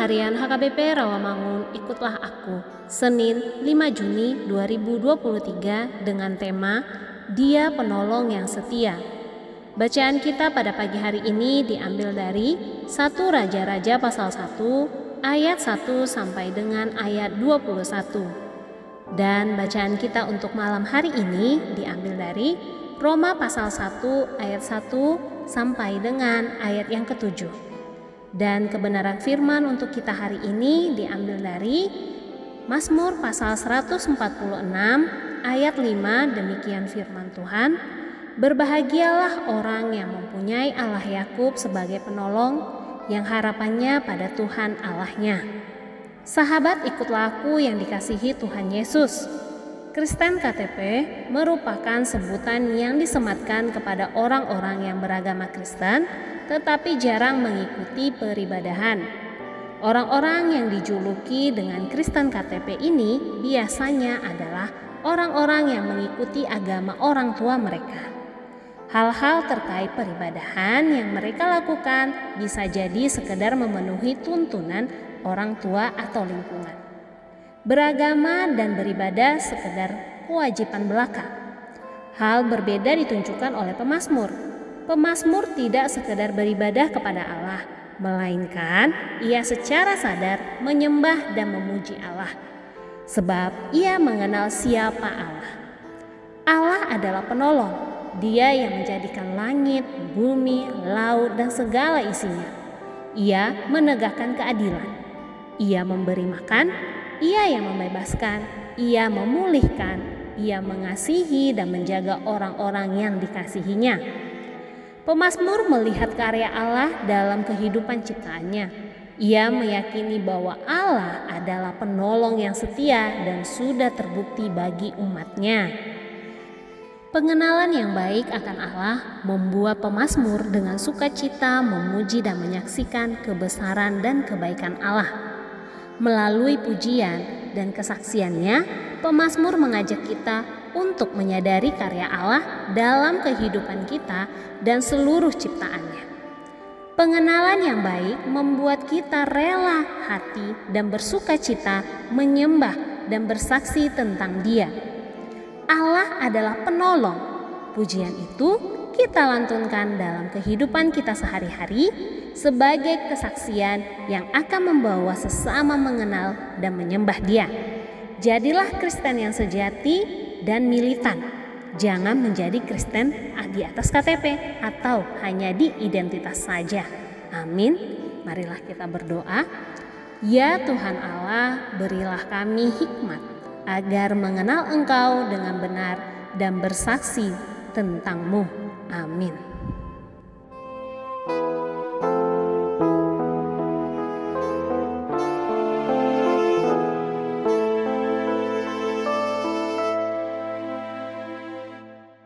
Harian HKBP Rawamangun Ikutlah Aku. Senin 5 Juni 2023 dengan tema Dia Penolong yang Setia. Bacaan kita pada pagi hari ini diambil dari 1 Raja-Raja pasal 1 ayat 1 sampai dengan ayat 21 Dan bacaan kita untuk malam hari ini diambil dari Roma pasal 1 ayat 1 sampai dengan ayat yang ketujuh dan kebenaran firman untuk kita hari ini diambil dari Mazmur pasal 146 ayat 5 demikian firman Tuhan Berbahagialah orang yang mempunyai Allah Yakub sebagai penolong yang harapannya pada Tuhan Allahnya. Sahabat ikutlah aku yang dikasihi Tuhan Yesus. Kristen KTP merupakan sebutan yang disematkan kepada orang-orang yang beragama Kristen tetapi jarang mengikuti peribadahan. Orang-orang yang dijuluki dengan Kristen KTP ini biasanya adalah orang-orang yang mengikuti agama orang tua mereka. Hal-hal terkait peribadahan yang mereka lakukan bisa jadi sekedar memenuhi tuntunan orang tua atau lingkungan. Beragama dan beribadah sekedar kewajiban belaka. Hal berbeda ditunjukkan oleh pemazmur. Pemazmur tidak sekedar beribadah kepada Allah, melainkan ia secara sadar menyembah dan memuji Allah. Sebab ia mengenal siapa Allah. Allah adalah penolong. Dia yang menjadikan langit, bumi, laut, dan segala isinya. Ia menegakkan keadilan. Ia memberi makan, ia yang membebaskan, ia memulihkan, ia mengasihi dan menjaga orang-orang yang dikasihinya. Pemasmur melihat karya Allah dalam kehidupan ciptaannya. Ia meyakini bahwa Allah adalah penolong yang setia dan sudah terbukti bagi umatnya. Pengenalan yang baik akan Allah membuat pemazmur dengan sukacita memuji dan menyaksikan kebesaran dan kebaikan Allah. Melalui pujian dan kesaksiannya, pemazmur mengajak kita untuk menyadari karya Allah dalam kehidupan kita dan seluruh ciptaannya. Pengenalan yang baik membuat kita rela hati dan bersuka cita menyembah dan bersaksi tentang Dia. Allah adalah penolong. Pujian itu kita lantunkan dalam kehidupan kita sehari-hari sebagai kesaksian yang akan membawa sesama mengenal dan menyembah Dia. Jadilah Kristen yang sejati dan militan. Jangan menjadi Kristen di atas KTP atau hanya di identitas saja. Amin. Marilah kita berdoa. Ya Tuhan Allah, berilah kami hikmat agar mengenal Engkau dengan benar dan bersaksi tentangmu. Amin.